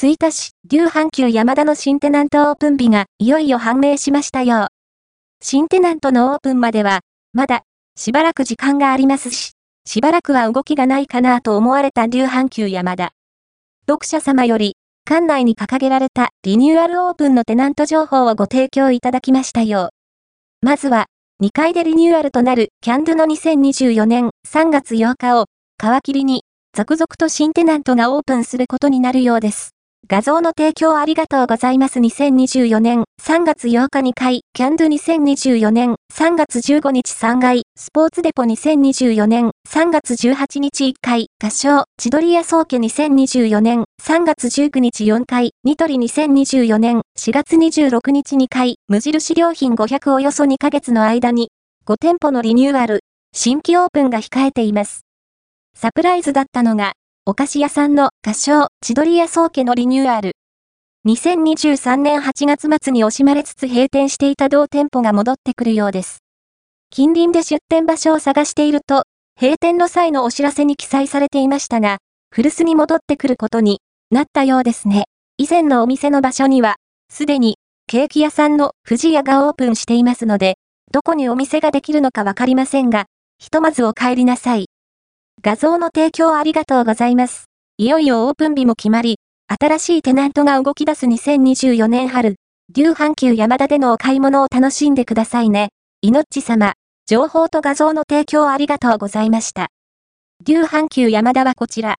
吹田市、竜阪急山田の新テナントオープン日がいよいよ判明しましたよう。新テナントのオープンまでは、まだ、しばらく時間がありますし、しばらくは動きがないかなと思われた竜阪急山田。読者様より、館内に掲げられたリニューアルオープンのテナント情報をご提供いただきましたよう。まずは、2階でリニューアルとなるキャンドゥの2024年3月8日を皮切りに続々と新テナントがオープンすることになるようです。画像の提供ありがとうございます。2024年3月8日2回、キャンドゥ2024年3月15日3階、スポーツデポ2024年3月18日1回、合唱、千鳥屋宗家2024年3月19日4回、ニトリ2024年4月26日2回、無印良品500およそ2ヶ月の間に、5店舗のリニューアル、新規オープンが控えています。サプライズだったのが、お菓子屋さんの合唱、千鳥屋宗家のリニューアル。2023年8月末に惜しまれつつ閉店していた同店舗が戻ってくるようです。近隣で出店場所を探していると、閉店の際のお知らせに記載されていましたが、古巣に戻ってくることになったようですね。以前のお店の場所には、すでにケーキ屋さんの藤屋がオープンしていますので、どこにお店ができるのかわかりませんが、ひとまずお帰りなさい。画像の提供ありがとうございます。いよいよオープン日も決まり、新しいテナントが動き出す2024年春、牛阪急山田でのお買い物を楽しんでくださいね。いのっち様、情報と画像の提供ありがとうございました。牛阪急山田はこちら。